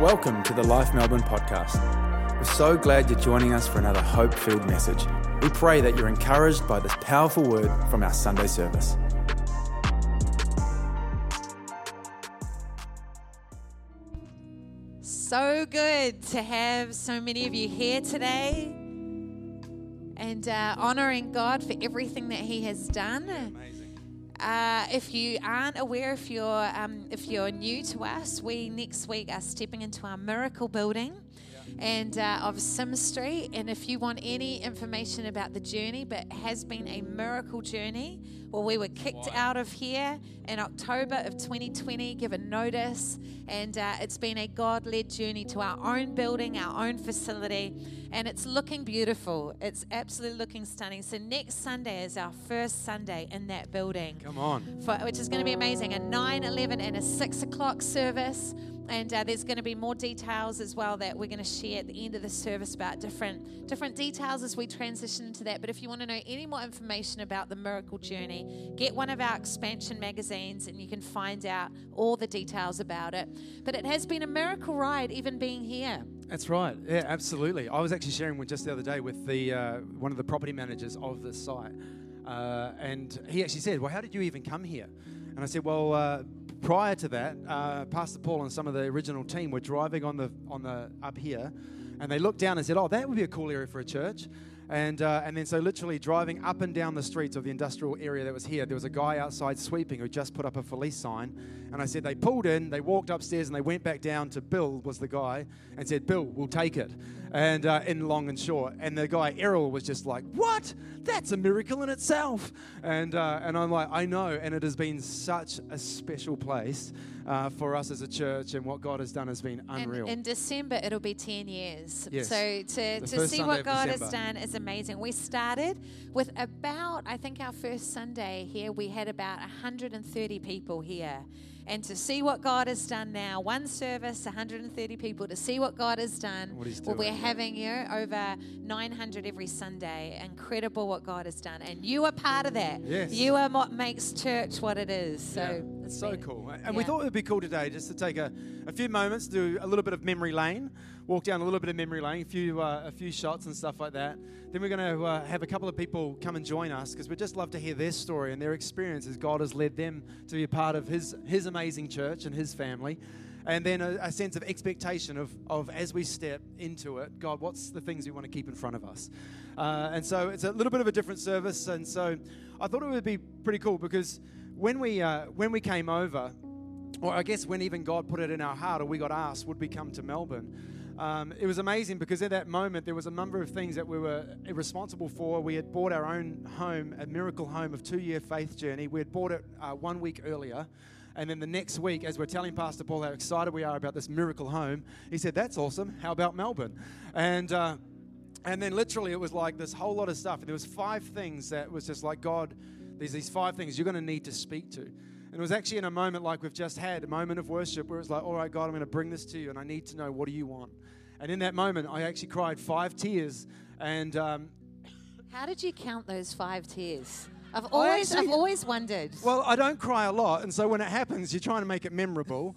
Welcome to the Life Melbourne podcast. We're so glad you're joining us for another hope filled message. We pray that you're encouraged by this powerful word from our Sunday service. So good to have so many of you here today and uh, honoring God for everything that He has done. Uh, if you aren't aware, if you're um, if you're new to us, we next week are stepping into our miracle building and uh, of Sim Street. And if you want any information about the journey, but has been a miracle journey, well, we were kicked out of here in October of 2020, given notice, and uh, it's been a God led journey to our own building, our own facility, and it's looking beautiful. It's absolutely looking stunning. So, next Sunday is our first Sunday in that building. Come on. For, which is going to be amazing. A 9, 11, and a 6 o'clock service. And uh, there's going to be more details as well that we're going to share at the end of the service about different different details as we transition into that. But if you want to know any more information about the Miracle Journey, get one of our expansion magazines and you can find out all the details about it. But it has been a miracle ride, even being here. That's right. Yeah, absolutely. I was actually sharing with just the other day with the uh, one of the property managers of the site, uh, and he actually said, "Well, how did you even come here?" And I said, "Well, uh, prior to that, uh, Pastor Paul and some of the original team were driving on the on the up here, and they looked down and said, "Oh, that would be a cool area for a church." And, uh, and then, so literally driving up and down the streets of the industrial area that was here, there was a guy outside sweeping who just put up a police sign. And I said, they pulled in, they walked upstairs, and they went back down to Bill, was the guy, and said, Bill, we'll take it. And uh, in long and short. And the guy, Errol, was just like, What? That's a miracle in itself. And, uh, and I'm like, I know. And it has been such a special place uh, for us as a church, and what God has done has been unreal. In, in December, it'll be 10 years. Yes. So to, The to see Sunday what God has done is amazing. We started with about, I think our first Sunday here, we had about 130 people here. And to see what God has done now, one service, 130 people, to see what God has done. What he's well, we're having you know, over 900 every Sunday. Incredible what God has done. And you are part of that. Yes. You are what makes church what it is. So Yeah, it's so been- cool. And we thought it would be cool today just to take a, a few moments, do a little bit of memory lane, walk down a little bit of memory lane, a few, uh, a few shots and stuff like that. Then we're going to uh, have a couple of people come and join us because we'd just love to hear their story and their experience as God has led them to be a part of His, his amazing church and His family. And then a, a sense of expectation of, of as we step into it, God, what's the things we want to keep in front of us? Uh, and so it's a little bit of a different service. And so I thought it would be pretty cool because when we, uh, when we came over, or I guess when even God put it in our heart, or we got asked, would we come to Melbourne? Um, it was amazing because at that moment there was a number of things that we were responsible for. We had bought our own home, a miracle home of two-year faith journey. We had bought it uh, one week earlier, and then the next week, as we're telling Pastor Paul how excited we are about this miracle home, he said, "That's awesome. How about Melbourne?" And uh, and then literally it was like this whole lot of stuff. And there was five things that was just like God. There's these five things you're going to need to speak to. And it was actually in a moment like we've just had, a moment of worship where it's like, all right, God, I'm going to bring this to you, and I need to know what do you want. And in that moment, I actually cried five tears, and um, How did you count those five tears? I've always, actually- I've always wondered. Well, I don't cry a lot, and so when it happens, you're trying to make it memorable.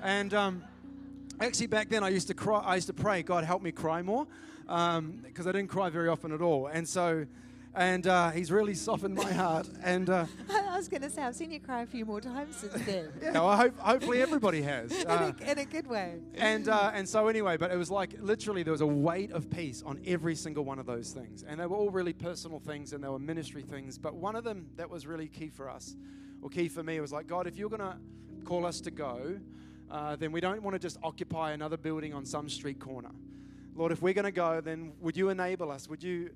And um, actually, back then, I used to cry. I used to pray, God, help me cry more, because I didn't cry very often at all. And so, and uh, He's really softened my heart. And uh, I was going to say, I've seen you cry a few more times since then. yeah, well, I hope, hopefully everybody has. Uh, in, a, in a good way. and uh, and so anyway, but it was like literally there was a weight of peace on every single one of those things, and they were all really personal things and they were ministry things. But one of them that was really key for us, or key for me, was like God, if you're gonna call us to go, uh, then we don't want to just occupy another building on some street corner. Lord, if we're gonna go, then would you enable us? Would you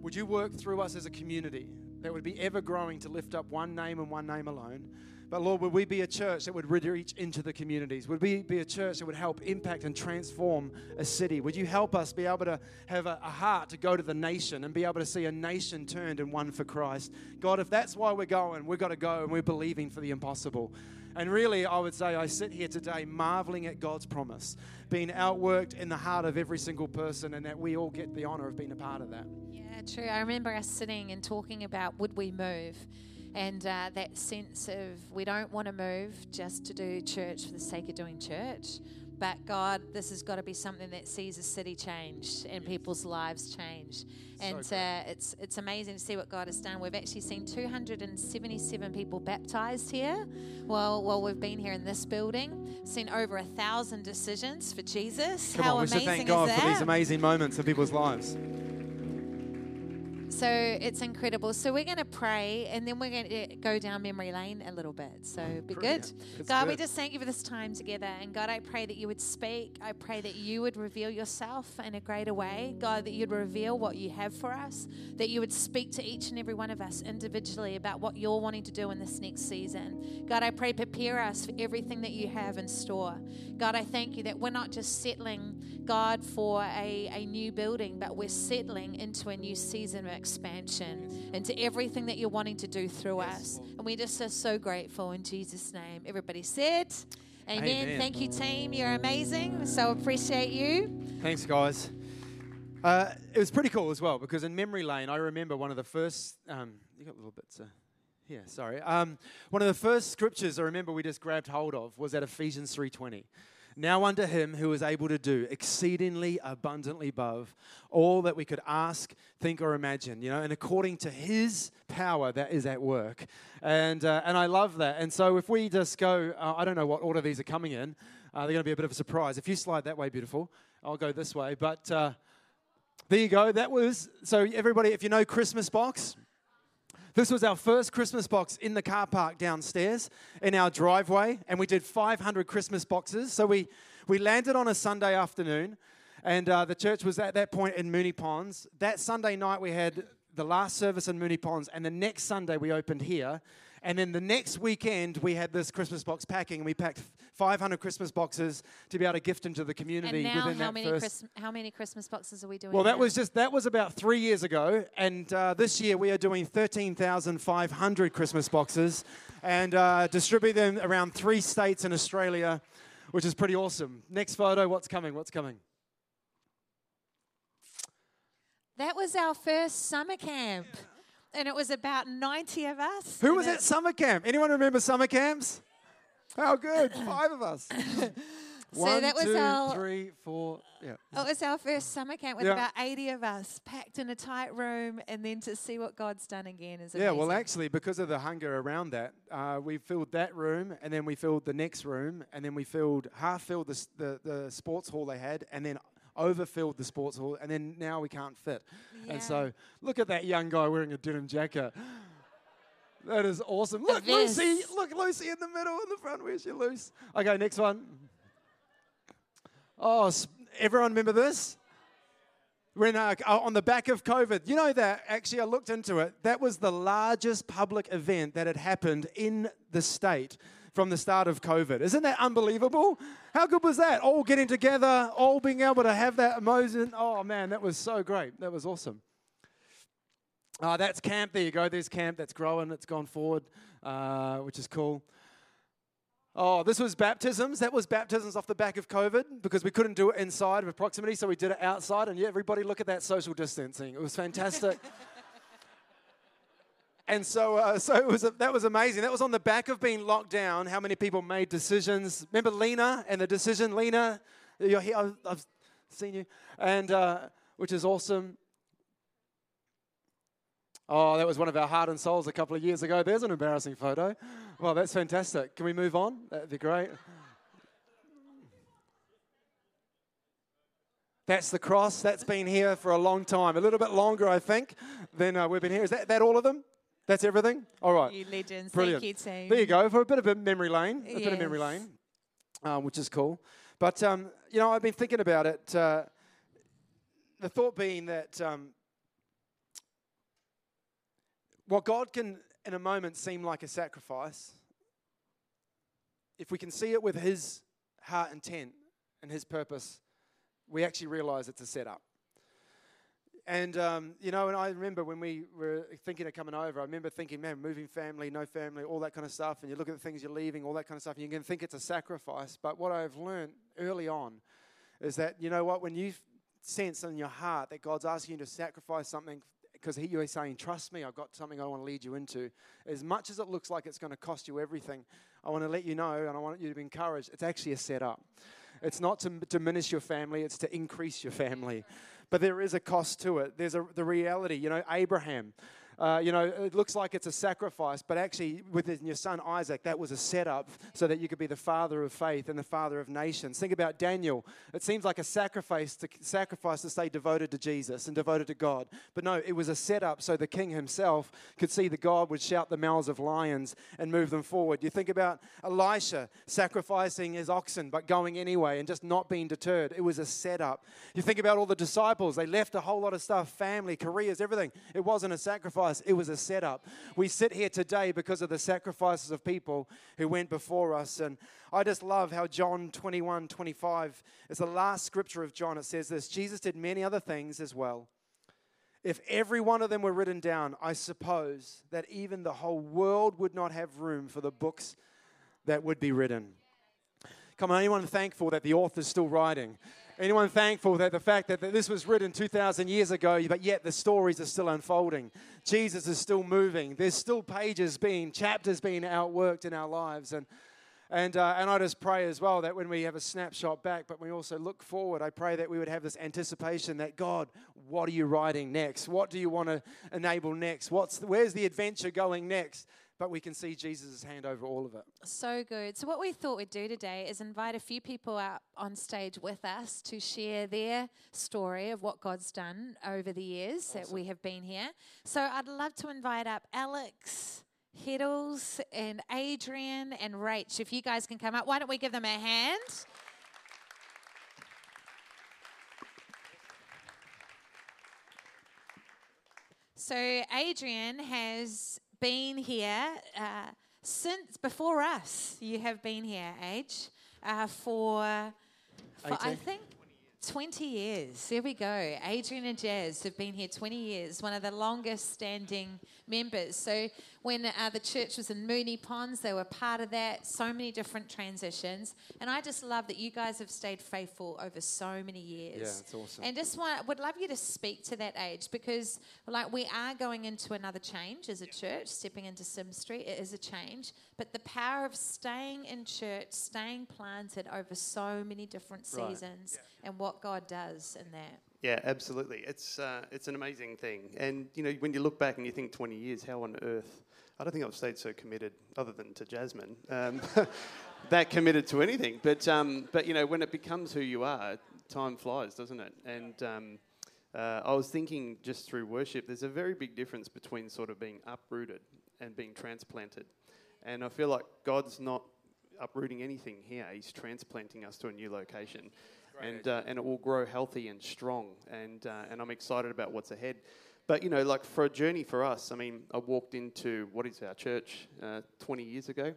would you work through us as a community that would be ever growing to lift up one name and one name alone? But Lord, would we be a church that would reach into the communities? Would we be a church that would help impact and transform a city? Would you help us be able to have a, a heart to go to the nation and be able to see a nation turned and one for Christ? God, if that's why we're going, we've got to go and we're believing for the impossible. And really, I would say I sit here today marveling at God's promise, being outworked in the heart of every single person, and that we all get the honor of being a part of that. Yeah, true. I remember us sitting and talking about would we move? And uh, that sense of we don't want to move just to do church for the sake of doing church, But God, this has got to be something that sees a city change and people's lives change. And great. uh, it's it's amazing to see what God has done. We've actually seen 277 people baptized here while while we've been here in this building. Seen over a thousand decisions for Jesus. Come How on, we amazing should thank God for these amazing moments of people's lives. So it's incredible. So we're going to pray and then we're going to uh, go down memory lane a little bit. So be Brilliant. good. It's God, we just thank you for this time together. And God, I pray that you would speak. I pray that you would reveal yourself in a greater way. God, that you'd reveal what you have for us, that you would speak to each and every one of us individually about what you're wanting to do in this next season. God, I pray, prepare us for everything that you have in store. God, I thank you that we're not just settling, God, for a, a new building, but we're settling into a new season expansion, into everything that you're wanting to do through us. And we just are so grateful in Jesus' name. Everybody said, Amen. Amen. Thank you, team. You're amazing. So appreciate you. Thanks, guys. Uh, it was pretty cool as well because in memory lane, I remember one of the first. Um, you got little bits. Uh, yeah, sorry. Um, one of the first scriptures I remember we just grabbed hold of was at Ephesians three twenty. Now unto him who is able to do exceedingly abundantly above all that we could ask, think, or imagine, you know, and according to his power that is at work. And, uh, and I love that. And so if we just go, uh, I don't know what order these are coming in, uh, they're going to be a bit of a surprise. If you slide that way, beautiful, I'll go this way. But uh, there you go. That was, so everybody, if you know Christmas box, this was our first Christmas box in the car park downstairs in our driveway, and we did 500 Christmas boxes. So we, we landed on a Sunday afternoon, and uh, the church was at that point in Moonee Ponds. That Sunday night, we had the last service in Moonee Ponds, and the next Sunday, we opened here. And then the next weekend, we had this Christmas box packing, and we packed 500 Christmas boxes to be able to gift into the community And now, within how that many, first. Christ- how many Christmas boxes are we doing? Well, that now? was just that was about three years ago, and uh, this year we are doing thirteen thousand five hundred Christmas boxes, and uh, distribute them around three states in Australia, which is pretty awesome. Next photo, what's coming? What's coming? That was our first summer camp. And it was about 90 of us. Who was at summer camp? Anyone remember summer camps? How good! Five of us. So One, that was two, our- three, four. Yeah. It was our first summer camp with Yeah. about 80 of us packed in a tight room. And then to see what God's done again is Yeah, well, actually, because of the hunger around that, uh, we filled that room, and then we filled the next room, and then we filled half filled the, the, the sports hall they had, and then overfilled the sports hall, and then now we can't fit. Yeah. And so, look at that young guy wearing a denim jacket. That is awesome. Look, this. Lucy. Look, Lucy in the middle, in the front. Where's your Luce? Okay, next one. Oh, everyone remember this? When uh, uh, on the back of COVID, you know that actually I looked into it. That was the largest public event that had happened in the state from the start of COVID. Isn't that unbelievable? How good was that? All getting together, all being able to have that emotion. Oh man, that was so great. That was awesome. Uh, that's camp. There you go. There's camp. That's growing. It's gone forward, uh, which is cool. Oh, this was baptisms. That was baptisms off the back of COVID because we couldn't do it inside of proximity, so we did it outside. And yeah, everybody look at that social distancing. It was fantastic. and so, uh, so it was that was amazing. That was on the back of being locked down. How many people made decisions? Remember Lena and the decision, Lena. You're here. I've, I've seen you, and uh, which is awesome. Oh, that was one of our heart and souls a couple of years ago. There's an embarrassing photo. Well, that's fantastic. Can we move on? That'd be great. That's the cross. That's been here for a long time. A little bit longer, I think, than uh, we've been here. Is that, that all of them? That's everything? All right. You legends. Brilliant. Thank you, team. There you go. For a bit of a memory lane, a bit of memory lane, um, which is cool. But, um, you know, I've been thinking about it. Uh, the thought being that um, what God can, in a moment, seem like a sacrifice, if we can see it with His heart intent and His purpose, we actually realize it's a setup. And, um, you know, and I remember when we were thinking of coming over, I remember thinking, man, moving family, no family, all that kind of stuff. And you look at the things you're leaving, all that kind of stuff, and you can think it's a sacrifice. But what I've learned early on is that, you know what, when you sense in your heart that God's asking you to sacrifice something because he, you're saying, trust me, I've got something I want to lead you into. As much as it looks like it's going to cost you everything, I want to let you know and I want you to be encouraged. It's actually a setup. It's not to diminish your family, it's to increase your family. But there is a cost to it. There's a, the reality. You know, Abraham, uh, you know, it looks like it's a sacrifice, but actually, with your son Isaac, that was a setup so that you could be the father of faith and the father of nations. Think about Daniel. It seems like a sacrifice to sacrifice to stay devoted to Jesus and devoted to God, but no, it was a setup so the king himself could see that God would shout the mouths of lions and move them forward. You think about Elisha sacrificing his oxen, but going anyway and just not being deterred. It was a setup. You think about all the disciples; they left a whole lot of stuff, family, careers, everything. It wasn't a sacrifice it was a setup. We sit here today because of the sacrifices of people who went before us. And I just love how John 21 25 is the last scripture of John. It says this Jesus did many other things as well. If every one of them were written down, I suppose that even the whole world would not have room for the books that would be written. Come on, anyone thankful that the author's still writing? Anyone thankful that the fact that that this was written 2,000 years ago, but yet the stories are still unfolding? Jesus is still moving. There's still pages being, chapters being outworked in our lives. And, and, uh, and I just pray as well that when we have a snapshot back, but we also look forward, I pray that we would have this anticipation that God, what are you writing next? What do you want to enable next? What's, where's the adventure going next? But we can see Jesus' hand over all of it. So good. So, what we thought we'd do today is invite a few people up on stage with us to share their story of what God's done over the years awesome. that we have been here. So, I'd love to invite up Alex. Hiddles and Adrian and Rach, if you guys can come up, why don't we give them a hand? So, Adrian has been here uh, since before us. You have been here, Age, uh, for, for I think 20 years. There we go. Adrian and Jazz have been here 20 years, one of the longest standing members. So when uh, the church was in Moonee Ponds, they were part of that. So many different transitions, and I just love that you guys have stayed faithful over so many years. Yeah, it's awesome. And just want, would love you to speak to that age because, like, we are going into another change as a church, stepping into Sim Street. It is a change, but the power of staying in church, staying planted over so many different seasons, right. yeah. and what God does in that. Yeah, absolutely. It's uh, it's an amazing thing, and you know when you look back and you think 20 years, how on earth? I don't think I've stayed so committed, other than to Jasmine, um, that committed to anything. But um, but you know when it becomes who you are, time flies, doesn't it? And um, uh, I was thinking just through worship, there's a very big difference between sort of being uprooted and being transplanted, and I feel like God's not uprooting anything here; He's transplanting us to a new location and uh, and it will grow healthy and strong. And uh, and I'm excited about what's ahead. But you know, like for a journey for us, I mean, I walked into what is our church uh, 20 years ago.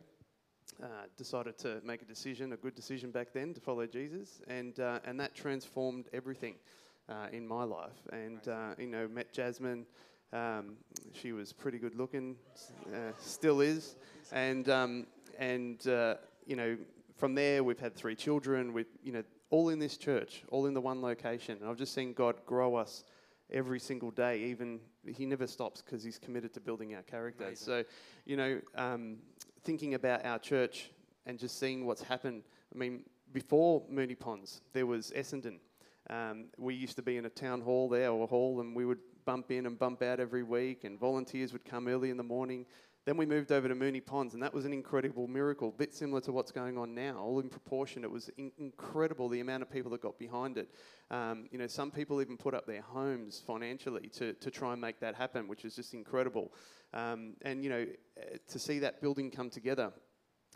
Uh, decided to make a decision, a good decision back then, to follow Jesus, and uh, and that transformed everything uh, in my life. And you know, met Jasmine. Um, she was pretty good looking, still is, and um, and you know, from there we've had three children. We, you know, all in this church, all in the one location. And I've just seen God grow us every single day. Even He never stops because He's committed to building our character. Amazing. So, you know, um, thinking about our church and just seeing what's happened. I mean, before Moonee Ponds, there was Essendon. Um, we used to be in a town hall there or a hall, and we would bump in and bump out every week, and volunteers would come early in the morning. Then we moved over to Moonee Ponds, and that was an incredible miracle, a bit similar to what's going on now. All in proportion, it was in- incredible the amount of people that got behind it. Um, you know, some people even put up their homes financially to, to try and make that happen, which is just incredible. Um, and, you know, eh, to see that building come together.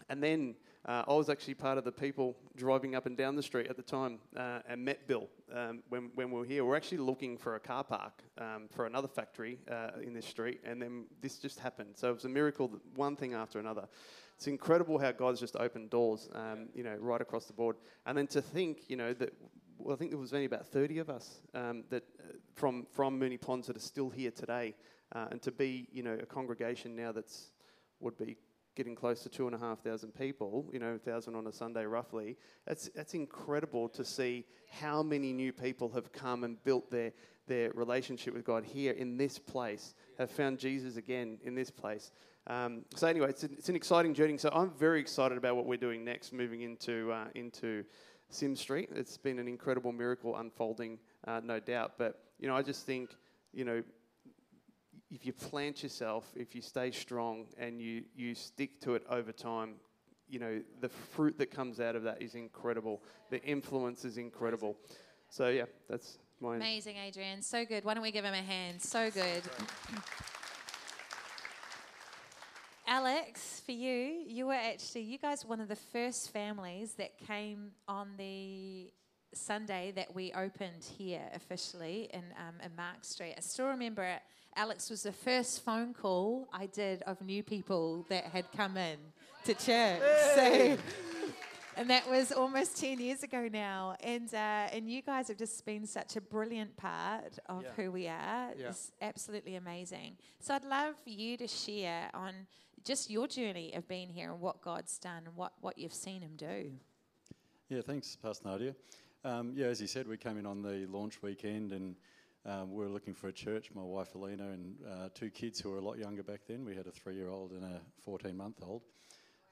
And then uh, I was actually part of the people driving up and down the street at the time uh, and met Bill um, when, when we were here. We are actually looking for a car park um, for another factory uh, in this street, and then this just happened. So it was a miracle, one thing after another. It's incredible how God's just opened doors, um, you know, right across the board. And then to think, you know, that well, I think there was only about 30 of us um, that uh, from from Moonee Ponds that are still here today, uh, and to be, you know, a congregation now that's would be getting close to two and a half thousand people, you know, thousand on a Sunday roughly. That's, that's incredible to see how many new people have come and built their, their relationship with God here in this place, have found Jesus again in this place. Um, so anyway, it's, it's an exciting journey. So I'm very excited about what we're doing next, moving into, uh, into Sim Street. It's been an incredible miracle unfolding, uh, no doubt. But you know, I just think you know if you plant yourself, if you stay strong and you, you stick to it over time, you know, the fruit that comes out of that is incredible. The influence is incredible. So, yeah, that's mine. Amazing, Adrian. So good. Why don't we give him a hand? So good. Alex, for you, you were actually, you guys were one of the first families that came on the Sunday that we opened here officially in, um, in Mark Street. I still remember it. Alex was the first phone call I did of new people that had come in to church. Hey. So, and that was almost 10 years ago now. And, uh, and you guys have just been such a brilliant part of yeah. who we are. Yeah. It's absolutely amazing. So I'd love you to share on just your journey of being here and what God's done and what, what you've seen Him do. Yeah, thanks, Pastor Nadia. Um, yeah, as you said, we came in on the launch weekend and um, we were looking for a church. My wife Alina and uh, two kids who were a lot younger back then. We had a three-year-old and a 14-month-old.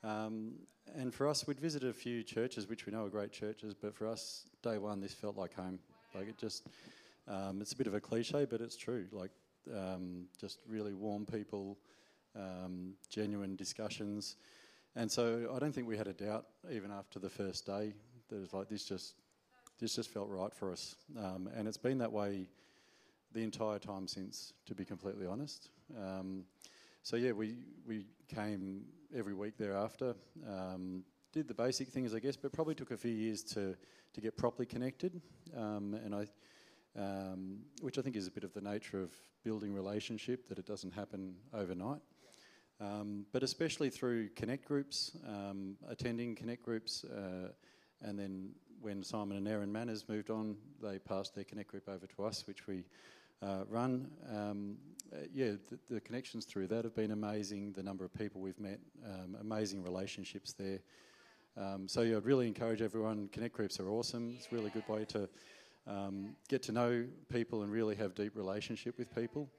Um, and for us, we'd visited a few churches, which we know are great churches. But for us, day one, this felt like home. Like it just, um, it's a bit of a cliche, but it's true. Like um, just really warm people, um, genuine discussions. And so I don't think we had a doubt, even after the first day, that it was like this just this just felt right for us. Um, and it's been that way the entire time since, to be completely honest. Um, so yeah, we we came every week thereafter. Um, did the basic things, I guess, but probably took a few years to to get properly connected. Um, and I, um, which I think is a bit of the nature of building relationship that it doesn't happen overnight. Um, but especially through connect groups, um, attending connect groups, uh, and then when Simon and Aaron Manners moved on, they passed their connect group over to us, which we uh, run. Um, uh, yeah, the, the, connections through that have been amazing. The number of people we've met, um, amazing relationships there. Um, so yeah, I'd really encourage everyone. Connect groups are awesome. It's a really good way to um, get to know people and really have deep relationship with people.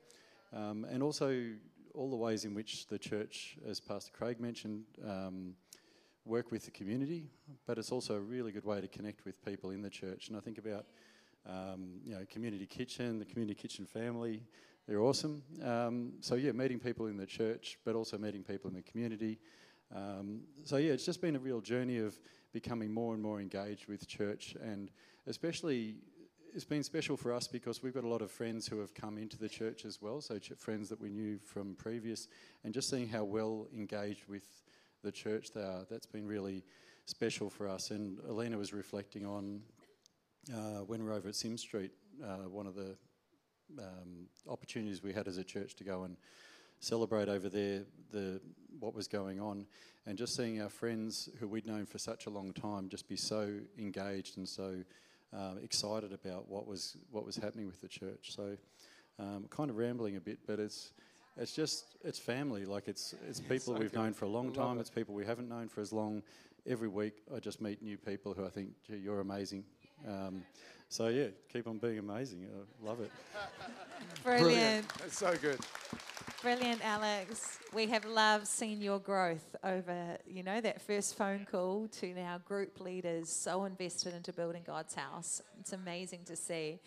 Um, and also all the ways in which the church, as Pastor Craig mentioned, work with the community, but it's also a really good way to connect with people in the church. And I think about um, you know, community kitchen, the community kitchen family. They're awesome. Um, so yeah, meeting people in the church, but also meeting people in the community. Um, so yeah, it's just been a real journey of becoming more and more engaged with church, and especially it's been special for us because we've got a lot of friends who have come into the church as well. So ch- friends that we knew from previous, and just seeing how well engaged with the church they are, that's been really special for us. And Alina was reflecting on uh, when we were over at Sim Street, uh, one of the um, opportunities we had as a church to go and celebrate over there the what was going on, and just seeing our friends who we'd known for such a long time just be so engaged and so um, excited about what was what was happening with the church. So, um, kind of rambling a bit, but it's it's just it's family. Like it's it's people so we've good. known for a long time. It. It's people we haven't known for as long. Every week, I just meet new people who I think, gee, you're amazing. Um, so yeah, keep on being amazing. I love it. Brilliant. Brilliant. That's so good. Brilliant, Alex. We have loved seeing your growth over, you know, that first phone call to now group leaders so invested into building God's house. It's amazing to see.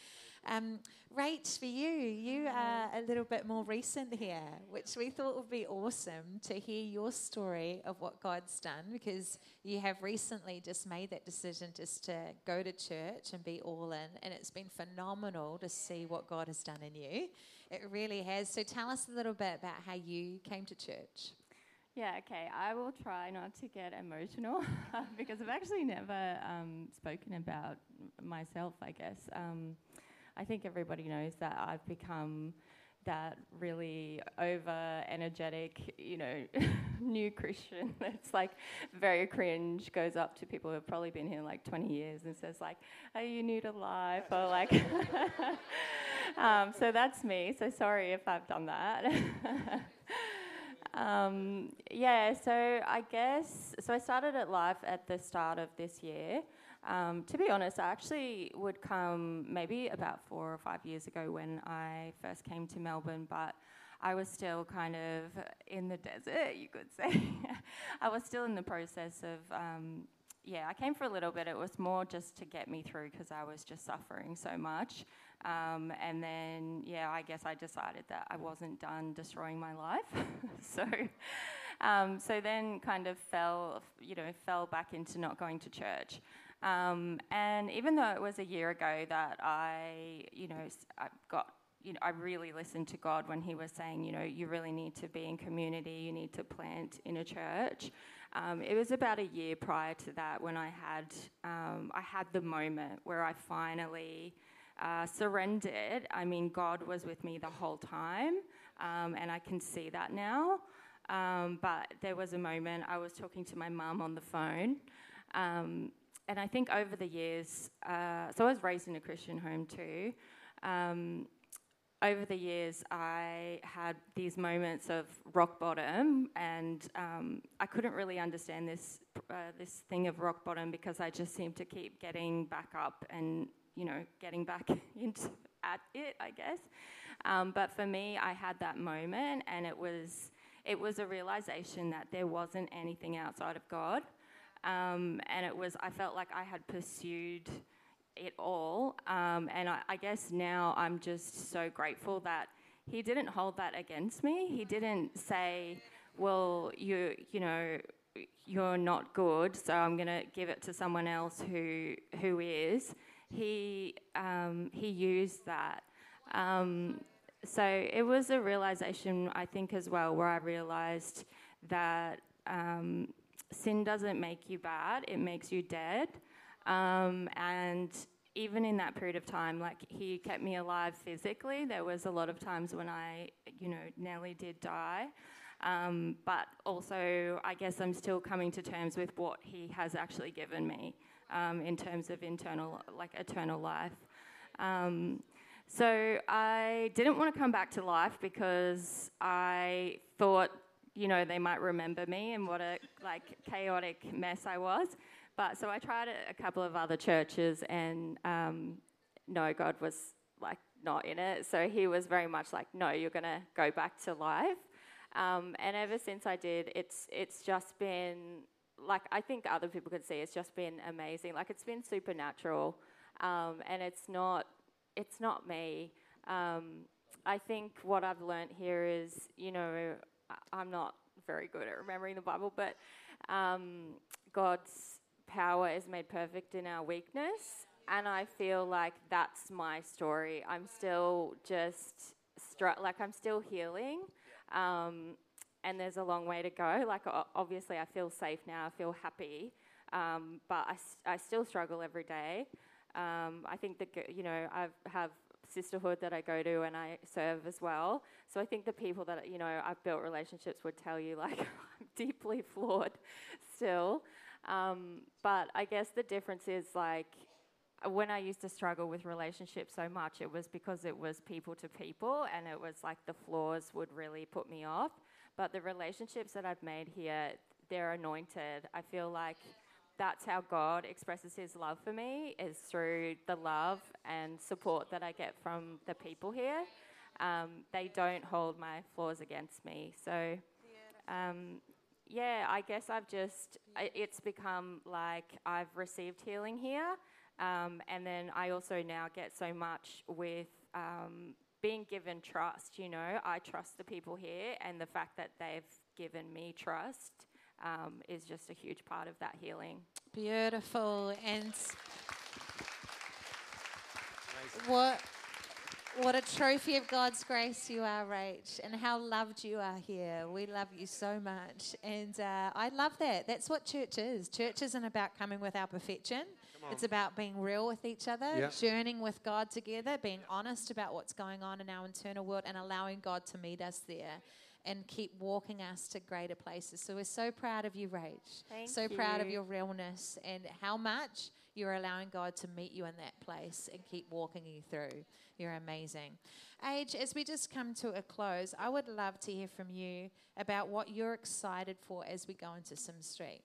Um, Rach, for you, you are a little bit more recent here, which we thought would be awesome to hear your story of what God's done because you have recently just made that decision just to go to church and be all in, and it's been phenomenal to see what God has done in you. It really has. So tell us a little bit about how you came to church. Yeah, okay. I will try not to get emotional because I've actually never um, spoken about myself, I guess. Um, I think everybody knows that I've become that really over energetic, you know, new Christian that's like very cringe, goes up to people who have probably been here like 20 years and says like, "Are you new to life?" or like, um, so that's me. So sorry if I've done that. um, yeah, so I guess so. I started at life at the start of this year. Um, to be honest, I actually would come maybe about four or five years ago when I first came to Melbourne, but I was still kind of in the desert, you could say. I was still in the process of, um, yeah, I came for a little bit. It was more just to get me through because I was just suffering so much. Um, and then, yeah, I guess I decided that I wasn't done destroying my life. so, um, so then kind of fell, you know, fell back into not going to church. Um, and even though it was a year ago that I, you know, I got, you know, I really listened to God when He was saying, you know, you really need to be in community, you need to plant in a church. Um, it was about a year prior to that when I had, um, I had the moment where I finally uh, surrendered. I mean, God was with me the whole time, um, and I can see that now. Um, but there was a moment I was talking to my mum on the phone. And I think over the years, uh, so I was raised in a Christian home too. Um, over the years, I had these moments of rock bottom, and um, I couldn't really understand this uh, this thing of rock bottom because I just seemed to keep getting back up and you know getting back into at it, I guess. Um, but for me, I had that moment, and it was it was a realization that there wasn't anything outside of God. Um, and it was, I felt like I had pursued it all. Um, and I, I guess now I'm just so grateful that he didn't hold that against me. He didn't say, well, you, you know, you're not good, so I'm going to give it to someone else who, who is. He, um, he used that. Um, so it was a realization, I think, as well, where I realized that um, sin doesn't make you bad, it makes you dead. Um, and even in that period of time, like he kept me alive physically. There was a lot of times when I, you know, nearly did die. Um, but also, I guess I'm still coming to terms with what he has actually given me um, in terms of internal, like eternal life. Um, so I didn't want to come back to life because I thought you know, they might remember me and what a like chaotic mess I was. But so I tried a, couple of other churches, and um, no, God was like not in it. So He was very much like, no, you're gonna go back to life. Um, and ever since I did, it's it's just been like I think other people could see. It's just been amazing. Like it's been supernatural, um, and it's not it's not me. Um, I think what I've learned here is, you know, I'm not very good at remembering the Bible, but um, God's power is made perfect in our weakness. And I feel like that's my story. I'm still just, str- like, I'm still healing. Um, and there's a long way to go. Like, obviously, I feel safe now, I feel happy. Um, but I, I still struggle every day. Um, I think that, you know, I have sisterhood that I go to and I serve as well. So I think the people that you know I've built relationships would tell you like I'm deeply flawed still. Um, but I guess the difference is like when I used to struggle with relationships so much, it was because it was people to people and it was like the flaws would really put me off. But the relationships that I've made here, they're anointed. I feel like that's how God expresses his love for me is through the love and support that I get from the people here. Um, they don't hold my flaws against me. So, um, yeah, I guess I've just, it's become like I've received healing here. Um, and then I also now get so much with um, being given trust. You know, I trust the people here, and the fact that they've given me trust um, is just a huge part of that healing. Beautiful. And what what a trophy of God's grace you are, Rach, and how loved you are here. We love you so much. And uh, I love that. That's what church is. Church isn't about coming with our perfection, it's about being real with each other, yep. journeying with God together, being honest about what's going on in our internal world, and allowing God to meet us there and keep walking us to greater places. So we're so proud of you, Rach. Thank so you. proud of your realness and how much you're allowing God to meet you in that place and keep walking you through. You're amazing. Age, as we just come to a close, I would love to hear from you about what you're excited for as we go into Sim Street.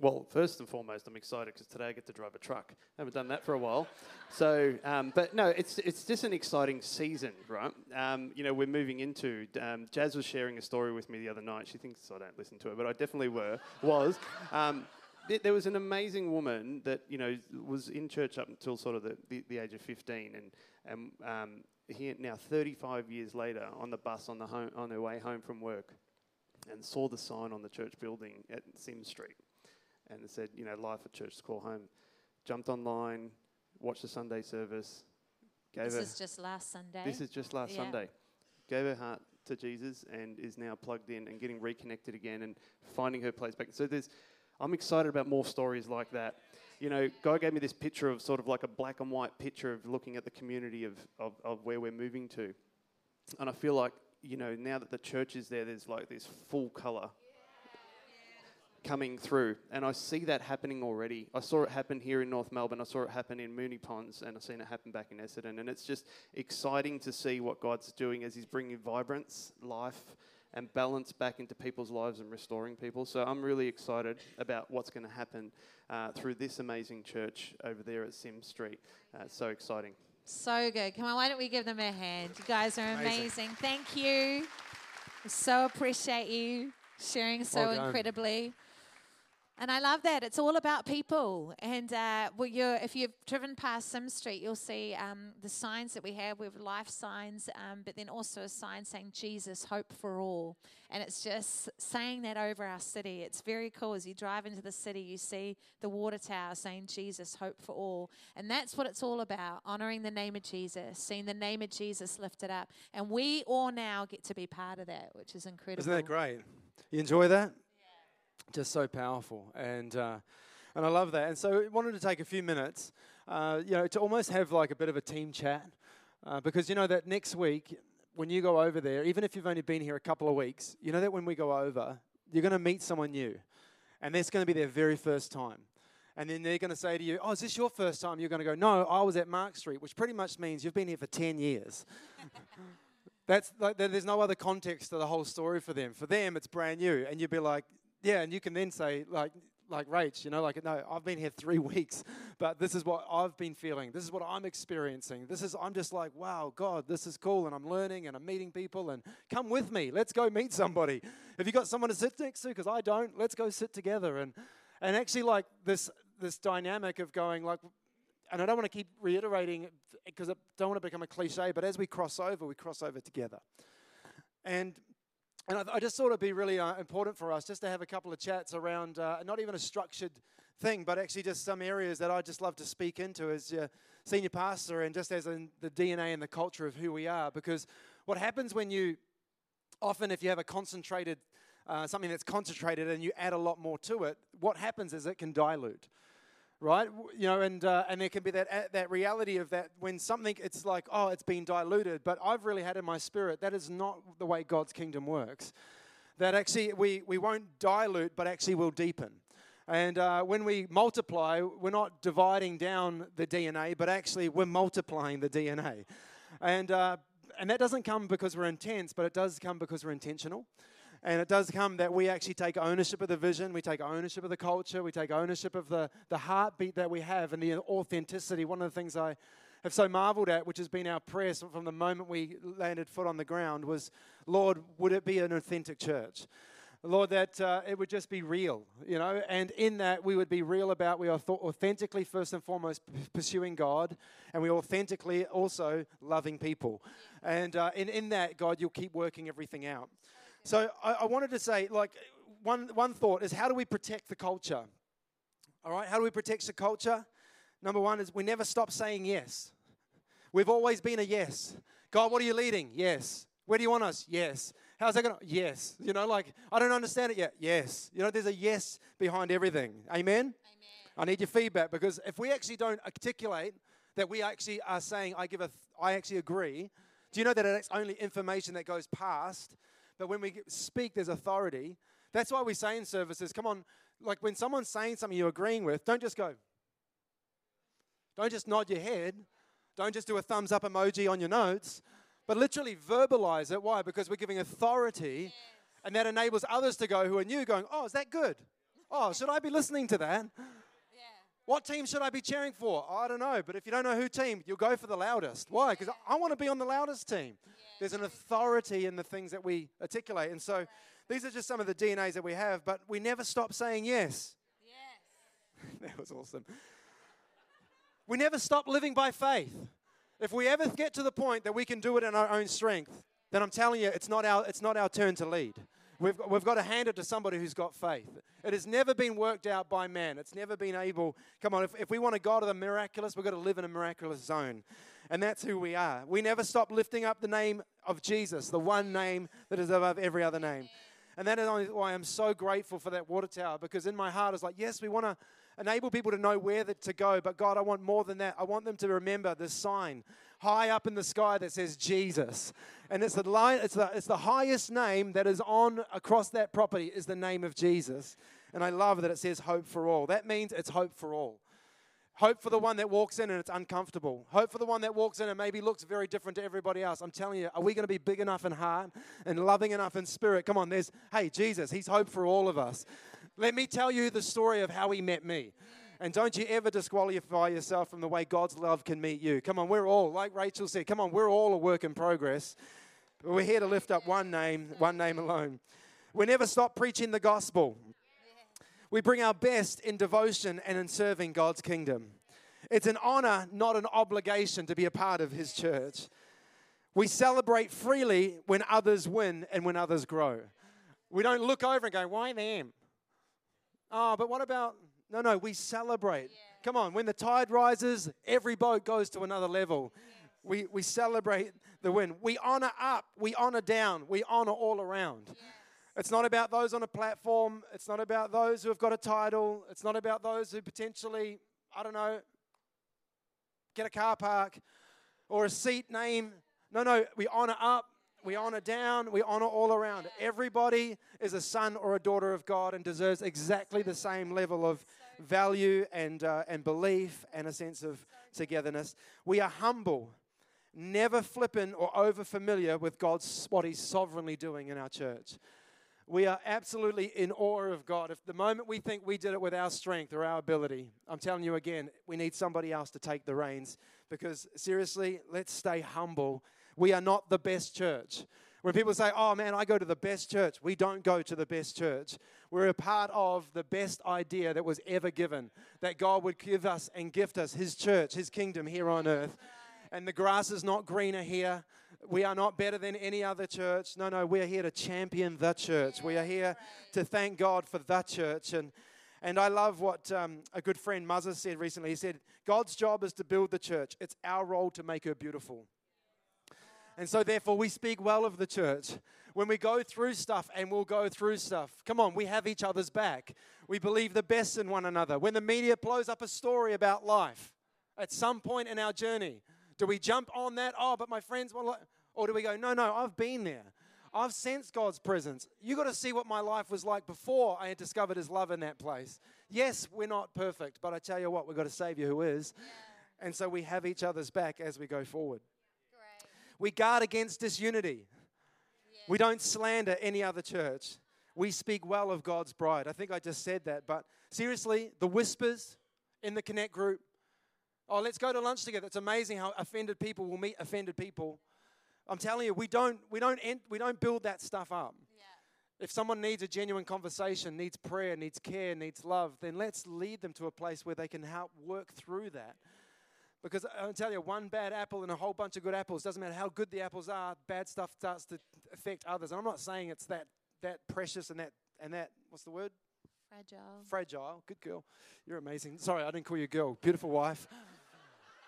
Well, first and foremost, I'm excited because today I get to drive a truck. I haven't done that for a while. So, um, but no, it's it's just an exciting season, right? Um, you know, we're moving into. Um, Jazz was sharing a story with me the other night. She thinks I don't listen to her, but I definitely were was. Um, there, there was an amazing woman that you know was in church up until sort of the, the, the age of 15, and and um, here now 35 years later on the bus on the home, on her way home from work, and saw the sign on the church building at Sims Street, and it said you know Life at Church Call Home. Jumped online, watched the Sunday service, gave This her. is just last Sunday. This is just last Yeah. Sunday. Gave her heart to Jesus and is now plugged in and getting reconnected again and finding her place back. So there's, I'm excited about more stories like that. You know, God gave me this picture of sort of like a black and white picture of looking at the community of, of, of where we're moving to. And I feel like, you know, now that the church is there, there's like this full color coming through. And I see that happening already. I saw it happen here in North Melbourne. I saw it happen in Moonee Ponds, and I've seen it happen back in Essendon. And it's just exciting to see what God's doing as He's bringing vibrance, life, and balance back into people's lives and restoring people. So I'm really excited about what's going to happen uh, through this amazing church over there at Sim Street. Uh, it's so exciting. So good. Come on, why don't we give them a hand? You guys are amazing. Amazing. Thank you. We so appreciate you sharing so Well incredibly. And I love that. It's all about people. And uh, well, you're, if you've driven past Sim Street, you'll see um, the signs that we have. We have life signs, um, but then also a sign saying Jesus, hope for all. And it's just saying that over our city. It's very cool. As you drive into the city, you see the water tower saying Jesus, hope for all. And that's what it's all about honoring the name of Jesus, seeing the name of Jesus lifted up. And we all now get to be part of that, which is incredible. Isn't that great? You enjoy that? Just so powerful, and uh, and I love that. And so, I wanted to take a few minutes, uh, you know, to almost have like a bit of a team chat, uh, because you know that next week when you go over there, even if you've only been here a couple of weeks, you know that when we go over, you're going to meet someone new, and that's going to be their very first time. And then they're going to say to you, Oh, is this your first time? You're going to go, No, I was at Mark Street, which pretty much means you've been here for 10 years. That's like, there's no other context to the whole story for them. For them, it's brand new. And you'd be like, Yeah, and you can then say, like, like Rach, you know, like, no, I've been here three weeks, but this is what I've been feeling. This is what I'm experiencing. This is, I'm just like, wow, God, this is cool. And I'm learning and I'm meeting people and come with me. Let's go meet somebody. If you got someone to sit next to, because I don't, let's go sit together. And, and actually, like, this, this dynamic of going, like, and I don't want to keep reiterating because I don't want to become a cliche, but as we cross over, we cross over together. And and I, I just thought it'd be really uh, important for us just to have a couple of chats around uh, not even a structured thing, but actually just some areas that I just love to speak into as your senior pastor and just as in the DNA and the culture of who we are. Because what happens when you often, if you have a concentrated uh, something that's concentrated and you add a lot more to it, what happens is it can dilute right? You know, and uh, and there can be that that reality of that when something it's like oh it's been diluted, but I've really had in my spirit that is not the way God's kingdom works. That actually we we won't dilute, but actually we'll deepen. And uh, when we multiply, we're not dividing down the DNA, but actually we're multiplying the DNA. And uh, and that doesn't come because we're intense, but it does come because we're intentional. And it does come that we actually take ownership of the vision, we take ownership of the culture, we take ownership of the, the heartbeat that we have and the authenticity. One of the things I have so marveled at, which has been our prayer from the moment we landed foot on the ground, was Lord, would it be an authentic church? Lord, that uh, it would just be real, you know, and in that we would be real about we are th- authentically, first and foremost, p- pursuing God, and we authentically also loving people. And uh, in, in that, God, you'll keep working everything out. So I, I wanted to say, like, one, one thought is how do we protect the culture? All right, how do we protect the culture? Number one is we never stop saying yes. We've always been a yes. God, what are you leading? Yes. Where do you want us? Yes. How's that going to? Yes. You know, like, I don't understand it yet. Yes. You know, there's a yes behind everything. Amen? Amen. I need your feedback because if we actually don't articulate that we actually are saying, I give a, th- I actually agree, do you know that it's only information that goes past? But when we speak, there's authority. That's why we say in services, come on, like when someone's saying something you're agreeing with, don't just go. Don't just nod your head. Don't just do a thumbs up emoji on your notes, but literally verbalize it. Why? Because we're giving authority, and that enables others to go who are new, going, Oh, is that good? Oh, should I be listening to that? What team should I be cheering for? Oh, I don't know. But if you don't know who team, you'll go for the loudest. Why? Because I want to be on the loudest team. There's an authority in the things that we articulate. And so these are just some of the DNAs that we have, but we never stop saying yes. that was awesome. We never stop living by faith. If we ever get to the point that we can do it in our own strength, then I'm telling you, it's not our, it's not our turn to lead. We've, got- we've got to hand it to somebody who's got faith. It has never been worked out by man. It's never been able, come on, if, if we want a God of the miraculous, we've got to live in a miraculous zone. And that's who we are. We never stop lifting up the name of Jesus, the one name that is above every other name. And that is why I'm so grateful for that water tower because in my heart, it's like, yes, we want to enable people to know where to go, but God, I want more than that. I want them to remember the sign high up in the sky that says Jesus. And it's the, line, it's, the, it's the highest name that is on across that property is the name of Jesus. And I love that it says hope for all. That means it's hope for all. Hope for the one that walks in and it's uncomfortable. Hope for the one that walks in and maybe looks very different to everybody else. I'm telling you, are we going to be big enough in heart and loving enough in spirit? Come on, there's, hey, Jesus, He's hope for all of us. Let me tell you the story of how He met me. And don't you ever disqualify yourself from the way God's love can meet you. Come on, we're all, like Rachel said, come on, we're all a work in progress. But we're here to lift up one name, one name alone. We never stop preaching the gospel. We bring our best in devotion and in serving God's kingdom. It's an honor, not an obligation, to be a part of His church. We celebrate freely when others win and when others grow. We don't look over and go, why them? Oh, but what about? No, no, we celebrate. Come on, when the tide rises, every boat goes to another level. We, we celebrate the win. We honor up, we honor down, we honor all around. It's not about those on a platform. It's not about those who have got a title. It's not about those who potentially, I don't know, get a car park or a seat name. No, no, we honor up, we honor down, we honor all around. Everybody is a son or a daughter of God and deserves exactly the same level of value and, uh, and belief and a sense of togetherness. We are humble, never flippant or over familiar with God's what He's sovereignly doing in our church. We are absolutely in awe of God. If the moment we think we did it with our strength or our ability, I'm telling you again, we need somebody else to take the reins because seriously, let's stay humble. We are not the best church. When people say, oh man, I go to the best church, we don't go to the best church. We're a part of the best idea that was ever given that God would give us and gift us His church, His kingdom here on earth. And the grass is not greener here. We are not better than any other church. No, no, we're here to champion the church. We are here to thank God for the church. And, and I love what um, a good friend Muzza said recently. He said, God's job is to build the church, it's our role to make her beautiful. And so, therefore, we speak well of the church. When we go through stuff, and we'll go through stuff, come on, we have each other's back. We believe the best in one another. When the media blows up a story about life at some point in our journey, do we jump on that? Oh, but my friends want like, or do we go, no, no, I've been there. I've sensed God's presence. You got to see what my life was like before I had discovered His love in that place. Yes, we're not perfect, but I tell you what, we've got a Savior who is. And so we have each other's back as we go forward. We guard against disunity. We don't slander any other church. We speak well of God's bride. I think I just said that, but seriously, the whispers in the Connect group, oh, let's go to lunch together. It's amazing how offended people will meet offended people. I'm telling you, we don't, we don't, end, we don't build that stuff up. If someone needs a genuine conversation, needs prayer, needs care, needs love, then let's lead them to a place where they can help work through that. Because I'll tell you, one bad apple and a whole bunch of good apples, doesn't matter how good the apples are, bad stuff starts to affect others. And I'm not saying it's that, that precious and that, and that, what's the word? Fragile. Fragile. Good girl. You're amazing. Sorry, I didn't call you a girl. Beautiful wife.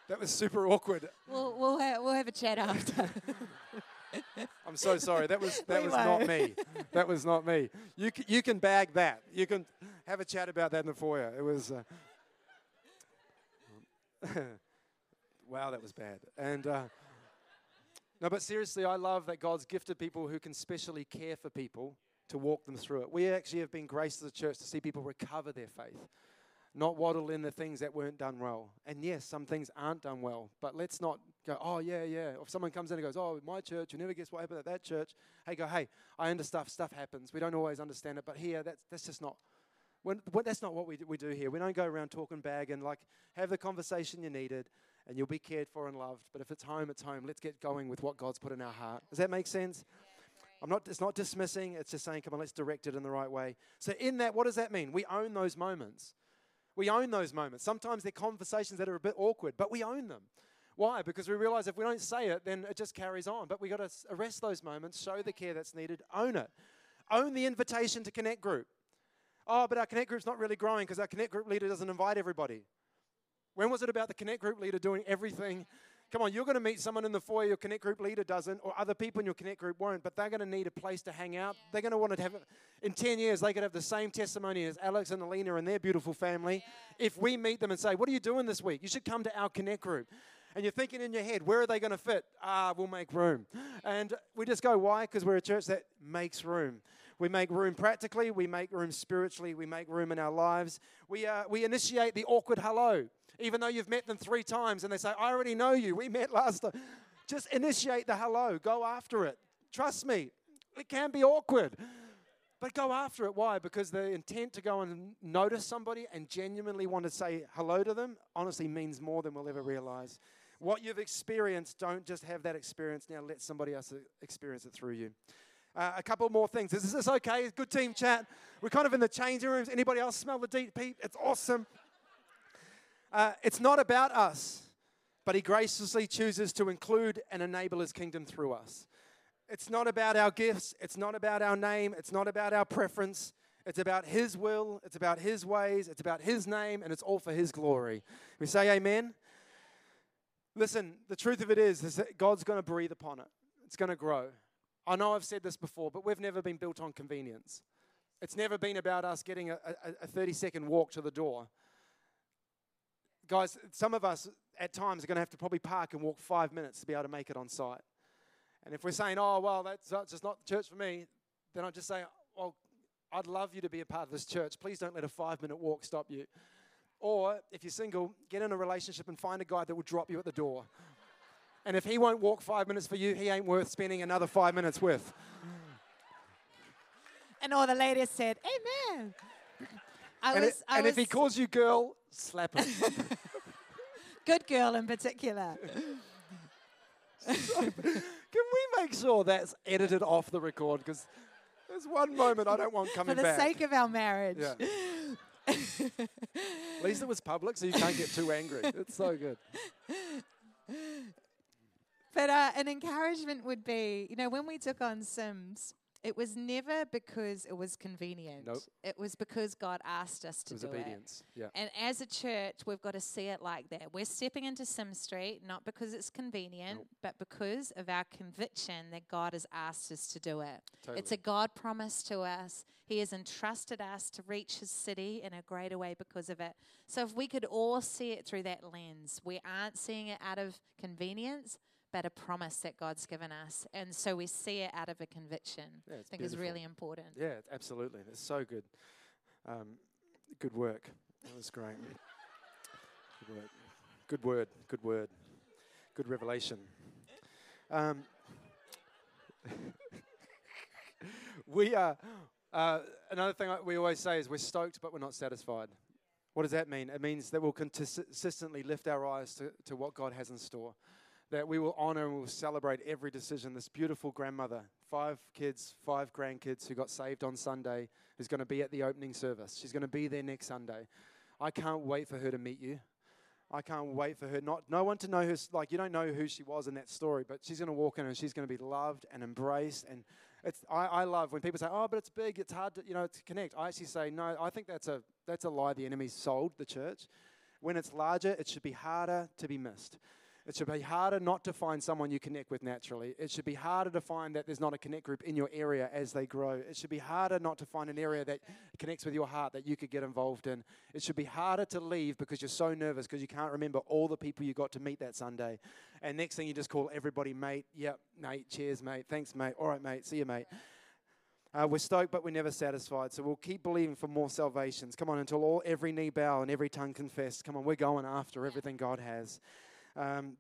That was super awkward. We'll, we'll, ha- we'll have a chat after. I'm so sorry. That was that We was not won't. me. That was not me. You c- you can bag that. You can have a chat about that in the foyer. It was. Uh, wow, that was bad. And uh, no, but seriously, I love that God's gifted people who can specially care for people to walk them through it. We actually have been graced as a church to see people recover their faith, not waddle in the things that weren't done well. And yes, some things aren't done well, but let's not go, oh, yeah, yeah. If someone comes in and goes, oh, my church, you never guess what happened at that church. Hey, go, hey, I understand stuff, stuff happens. We don't always understand it, but here, that's, that's just not. When, that's not what we do, we do here. We don't go around talking bag and like have the conversation you needed and you'll be cared for and loved. But if it's home, it's home. Let's get going with what God's put in our heart. Does that make sense? I'm not, it's not dismissing, it's just saying, come on, let's direct it in the right way. So, in that, what does that mean? We own those moments. We own those moments. Sometimes they're conversations that are a bit awkward, but we own them. Why? Because we realize if we don't say it, then it just carries on. But we got to arrest those moments, show the care that's needed, own it. Own the invitation to Connect Group. Oh, but our Connect Group's not really growing because our Connect Group leader doesn't invite everybody. When was it about the Connect Group leader doing everything? Come on, you're going to meet someone in the foyer your Connect Group leader doesn't, or other people in your Connect Group won't, but they're going to need a place to hang out. They're going to want to have, in 10 years, they could have the same testimony as Alex and Alina and their beautiful family. If we meet them and say, What are you doing this week? You should come to our Connect Group. And you're thinking in your head, Where are they going to fit? Ah, we'll make room. And we just go, Why? Because we're a church that makes room. We make room practically, we make room spiritually, we make room in our lives. We, uh, we initiate the awkward hello even though you've met them three times and they say, I already know you, we met last time. Just initiate the hello, go after it. Trust me, it can be awkward. But go after it. Why? Because the intent to go and notice somebody and genuinely want to say hello to them honestly means more than we'll ever realize. What you've experienced, don't just have that experience now, let somebody else experience it through you. Uh, a couple more things. Is this okay? Good team chat. We're kind of in the changing rooms. Anybody else smell the deep peep? It's awesome. Uh, it's not about us, but He graciously chooses to include and enable His kingdom through us. It's not about our gifts, it's not about our name, it's not about our preference. It's about His will, it's about His ways, it's about His name, and it's all for His glory. We say amen. Listen, the truth of it is, is that God's going to breathe upon it. It's going to grow. I know I've said this before, but we've never been built on convenience. It's never been about us getting a, a, a 30 second walk to the door guys, some of us at times are going to have to probably park and walk five minutes to be able to make it on site. And if we're saying, oh, well, that's, just not the church for me, then I'd just say, well, I'd love you to be a part of this church. Please don't let a five minute walk stop you. Or if you're single, get in a relationship and find a guy that will drop you at the door. And if he won't walk five minutes for you, he ain't worth spending another five minutes with. And all the ladies said, Amen. I and, was, it, I and was, if he calls you girl, slap him. Good girl in particular. so, can we make sure that's edited off the record? Because there's one moment I don't want coming back. For the back. sake of our marriage. Yeah. At least it was public, so you can't get too angry. It's so good. But uh, an encouragement would be, you know, when we took on Sims, it was never because it was convenient. Nope. It was because God asked us to it was do obedience. it. Yeah. And as a church, we've got to see it like that. We're stepping into Sim Street not because it's convenient, nope. but because of our conviction that God has asked us to do it. Totally. It's a God promise to us. He has entrusted us to reach His city in a greater way because of it. So if we could all see it through that lens, we aren't seeing it out of convenience but a promise that God's given us. And so we see it out of a conviction. Yeah, I think beautiful. is really important. Yeah, absolutely. That's so good. Um, good work. That was great. good work. Good word. Good word. Good revelation. Um, we are. Uh, another thing we always say is we're stoked, but we're not satisfied. What does that mean? It means that we'll consistently lift our eyes to, to what God has in store that we will honor and we'll celebrate every decision. This beautiful grandmother, five kids, five grandkids who got saved on Sunday, is going to be at the opening service. She's going to be there next Sunday. I can't wait for her to meet you. I can't wait for her. Not no one to know her. Like you don't know who she was in that story, but she's going to walk in and she's going to be loved and embraced. And it's I, I love when people say, "Oh, but it's big. It's hard to you know to connect." I actually say, "No. I think that's a that's a lie the enemy sold the church. When it's larger, it should be harder to be missed." It should be harder not to find someone you connect with naturally. It should be harder to find that there's not a connect group in your area as they grow. It should be harder not to find an area that connects with your heart that you could get involved in. It should be harder to leave because you're so nervous because you can't remember all the people you got to meet that Sunday. And next thing you just call everybody mate. Yep, mate. Cheers, mate. Thanks, mate. All right, mate. See you, mate. Uh, we're stoked, but we're never satisfied. So we'll keep believing for more salvations. Come on, until all every knee bow and every tongue confess. Come on, we're going after everything God has. Um,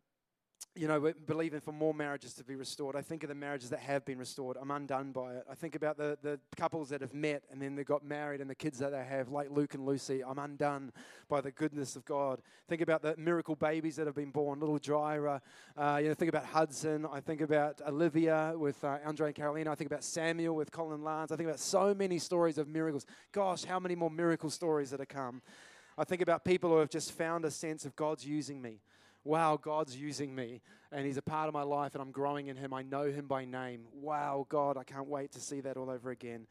you know, we're believing for more marriages to be restored. I think of the marriages that have been restored. I'm undone by it. I think about the, the couples that have met and then they got married and the kids that they have, like Luke and Lucy. I'm undone by the goodness of God. Think about the miracle babies that have been born, little Jira. Uh, you know, think about Hudson. I think about Olivia with uh, Andre and Carolina. I think about Samuel with Colin Lance. I think about so many stories of miracles. Gosh, how many more miracle stories that have come. I think about people who have just found a sense of God's using me. Wow, God's using me and He's a part of my life and I'm growing in Him. I know Him by name. Wow, God, I can't wait to see that all over again.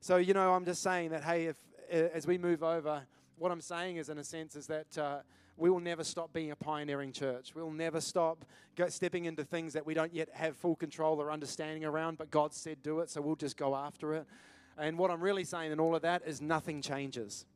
So, you know, I'm just saying that, hey, if as we move over, what I'm saying is, in a sense, is that. Uh, we will never stop being a pioneering church. We'll never stop stepping into things that we don't yet have full control or understanding around, but God said do it, so we'll just go after it. And what I'm really saying in all of that is nothing changes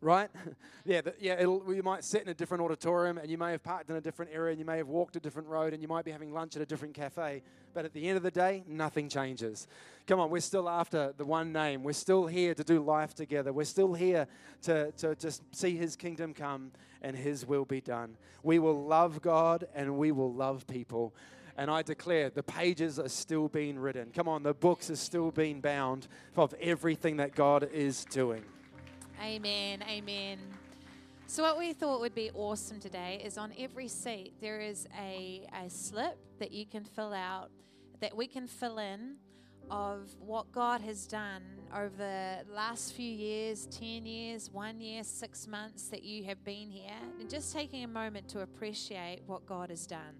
right? yeah, the, yeah. you might sit in a different auditorium, and you may have parked in a different area, and you may have walked a different road, and you might be having lunch at a different cafe. But at the end of the day, nothing changes. Come on, we're still after the one name. We're still here to do life together. We're still here to to just see His kingdom come and His will be done. We will love God and we will love people. And I declare the pages are still being written. Come on, the books are still being bound of everything that God is doing. Amen. Amen. So, what we thought would be awesome today is on every seat there is a, a slip that you can fill out, that we can fill in of what God has done over the last few years 10 years, one year, six months that you have been here, and just taking a moment to appreciate what God has done.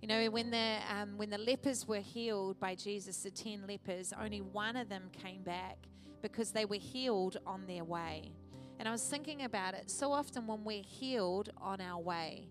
You know, when the, um, when the lepers were healed by Jesus, the 10 lepers, only one of them came back because they were healed on their way. And I was thinking about it so often when we're healed on our way,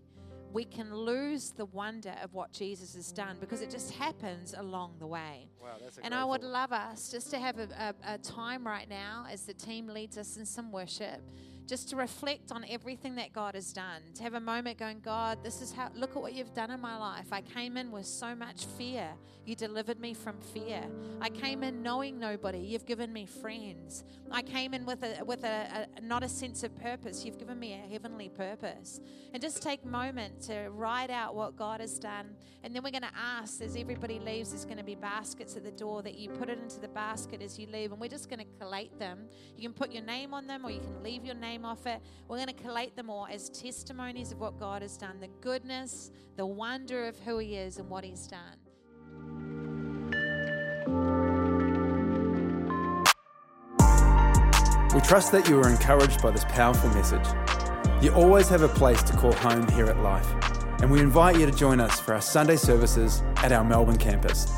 we can lose the wonder of what Jesus has done because it just happens along the way. Wow, and I would love us just to have a, a, a time right now as the team leads us in some worship just to reflect on everything that God has done, to have a moment going, God, this is how, look at what you've done in my life. I came in with so much fear. You delivered me from fear. I came in knowing nobody. You've given me friends. I came in with a, with a, a not a sense of purpose. You've given me a heavenly purpose. And just take a moment to write out what God has done. And then we're going to ask, as everybody leaves, there's going to be baskets at the door that you put it into the basket as you leave. And we're just going to collate them. You can put your name on them or you can leave your name name off it. We're going to collate them all as testimonies of what God has done, the goodness, the wonder of who He is and what He's done. We trust that you are encouraged by this powerful message. You always have a place to call home here at Life, and we invite you to join us for our Sunday services at our Melbourne campus.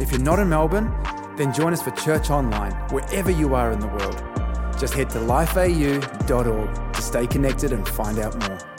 If you're not in Melbourne, then join us for church online wherever you are in the world. Just head to lifeau.org to stay connected and find out more.